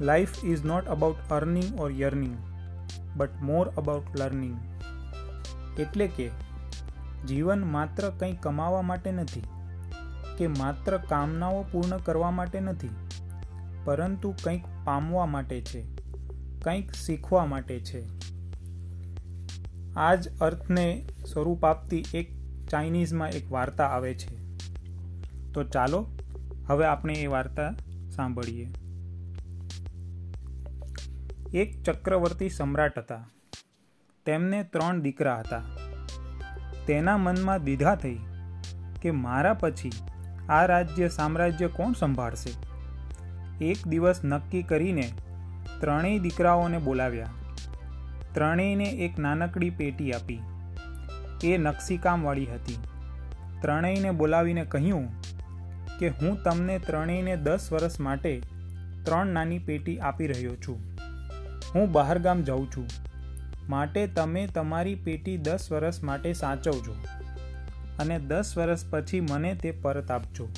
Life is not about earning or yearning but more about learning એટલે કે, જીવન માત્ર કંઈ કમાવા માટે નથી કે માત્ર કામનાઓ પૂર્ણ કરવા માટે નથી, પરંતુ કંઈક પામવા માટે છે, કંઈક શીખવા માટે છે. આ જ અર્થને સ્વરૂપ આપતી એક ચાઇનીઝમાં એક વાર્તા આવે છે. તો ચાલો, હવે આપણે એ વાર્તા સાંભળીએ. એક ચક્રવર્તી સમ્રાટ હતા. તેમને ત્રણ દીકરા હતા. તેના મનમાં દીધા થઈ કે મારા પછી આ રાજ્ય સામ્રાજ્ય કોણ સંભાળશે? એક દિવસ નક્કી કરીને ત્રણેય દીકરાઓને બોલાવ્યા. ત્રણેયને એક નાનકડી પેટી આપી. એ નકશીકામવાળી હતી. ત્રણેયને બોલાવીને કહ્યું કે હું તમને ત્રણેયને દસ વર્ષ માટે ત્રણ નાની પેટી આપી રહ્યો છું. હું બહારગામ જાઉં છું. માટે તમે તમારી પેટી દસ વર્ષ માટે સાચવજો અને દસ વર્ષ પછી મને તે પરત આપજો.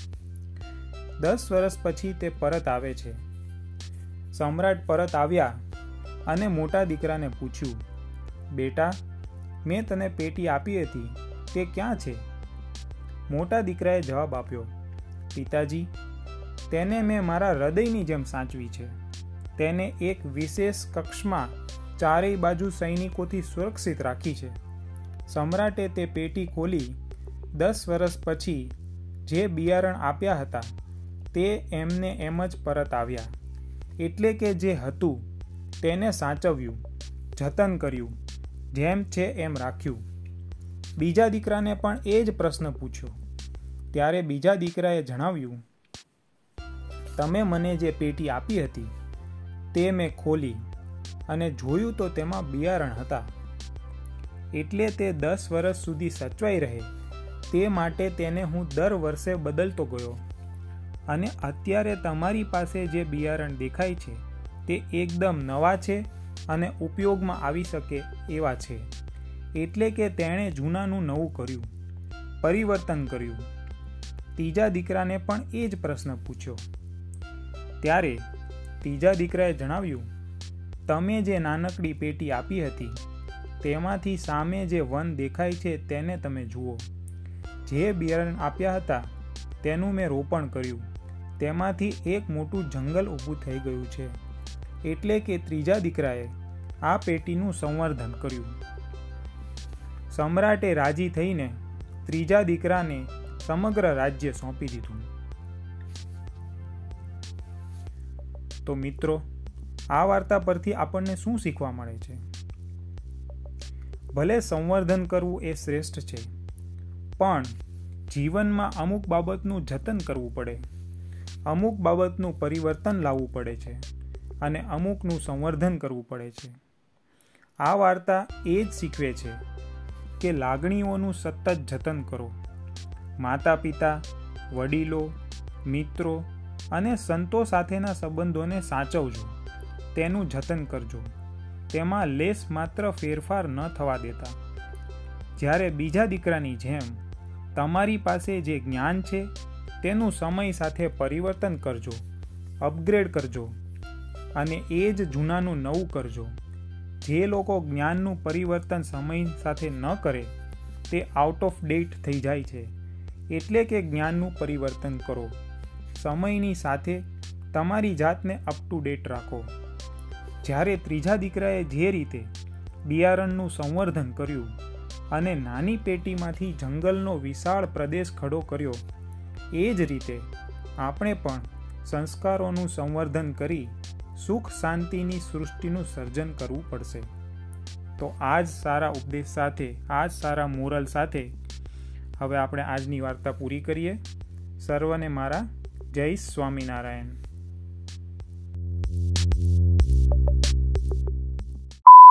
દસ વર્ષ પછી તે પરત આવે છે. સમ્રાટ પરત આવ્યા અને મોટા દીકરાને પૂછ્યું, બેટા, મેં તને પેટી આપી હતી, તે ક્યાં છે? મોટા દીકરાએ જવાબ આપ્યો, પિતાજી, તેને મેં મારા હૃદયની જેમ સાચવી છે. તેને એક વિશેષ કક્ષમાં ચારેય બાજુ સૈનિકોથી સુરક્ષિત રાખી છે. સમ્રાટે તે પેટી ખોલી. દસ વર્ષ પછી જે બિયારણ આપ્યા હતા, તે એમને એમ જ પરત આવ્યા. એટલે કે જે હતું, તેને સાચવ્યું, જતન કર્યું, જેમ છે એમ રાખ્યું. બીજા દીકરાને પણ એ જ પ્રશ્ન પૂછ્યો. ત્યારે બીજા દીકરાએ જણાવ્યું, તમે મને જે પેટી આપી હતી તે મેં ખોલી અને જોયું તો તેમાં બિયારણ હતા. એટલે તે દસ વર્ષ સુધી સચવાઈ રહે. તે માટે તેને હું દર વર્ષે બદલતો ગયો. અને અત્યારે તમારી પાસે જે બિયારણ દેખાય છે, તે એકદમ નવા છે અને ઉપયોગમાં આવી શકે એવા છે. એટલે કે તેણે જૂનાનું નવું કર્યું, પરિવર્તન કર્યું. ત્રીજા દીકરાને પણ એ જ પ્રશ્ન પૂછ્યો. ત્યારે ત્રીજા દીકરાએ જણાવ્યું, તમે જે નાનકડી પેટી આપી હતી, તેમાંથી સામે જે વન દેખાય છે તેને તમે જુઓ. જે બિયારણ આપ્યા હતા, તેનું મેં રોપણ કર્યું. તેમાંથી એક મોટું જંગલ ઊભું થઈ ગયું છે. એટલે કે ત્રીજા દીકરાએ આ પેટીનું સંવર્ધન કર્યું. સમ્રાટે રાજી થઈને ત્રીજા દીકરાને સમગ્ર રાજ્ય સોંપી દીધું. તો મિત્રો, આ વાર્તા પરથી આપણને શું શીખવા મળે છે? ભલે સંવર્ધન કરવું એ શ્રેષ્ઠ છે, પણ જીવનમાં અમુક બાબતનું જતન કરવું પડે. અમુક બાબતનું પરિવર્તન લાવવું પડે છે અને અમુકનું સંવર્ધન કરવું પડે છે. આ વાર્તા એ જ શીખવે છે કે લાગણીઓનું સતત જતન કરો. માતા પિતા વડીલો, મિત્રો અને સંતો સાથેના સંબંધોને સાચવજો. તેનું જતન કરજો. તેમાં લેસ માત્ર ફેરફાર ન થવા દેતા. જ્યારે બીજા દીકરાની જેમ તમારી પાસે જે જ્ઞાન છે, તેનું સમય સાથે પરિવર્તન કરજો, અપગ્રેડ કરજો અને એ જ જૂનાનું નવું કરજો. જે લોકો જ્ઞાનનું પરિવર્તન સમય સાથે ન કરે, તે આઉટ ઓફ ડેટ થઈ જાય છે. એટલે કે જ્ઞાનનું પરિવર્તન કરો. સમયની સાથે તમારી જાતને અપ ટુ ડેટ રાખો. જ્યારે ત્રીજા દીકરાએ જે રીતે બિયારણનું સંવર્ધન કર્યું અને નાની પેટીમાંથી જંગલનો વિશાળ પ્રદેશ ખડો કર્યો, એ જ રીતે આપણે પણ સંસ્કારોનું સંવર્ધન કરી સુખ શાંતિની સૃષ્ટિનું સર્જન કરવું પડશે. તો આ જ સારા ઉપદેશ સાથે આ જ સારા મોરલ સાથે હવે આપણે આજની વાર્તા પૂરી કરીએ. સર્વને મારા જય સ્વામિનારાયણ.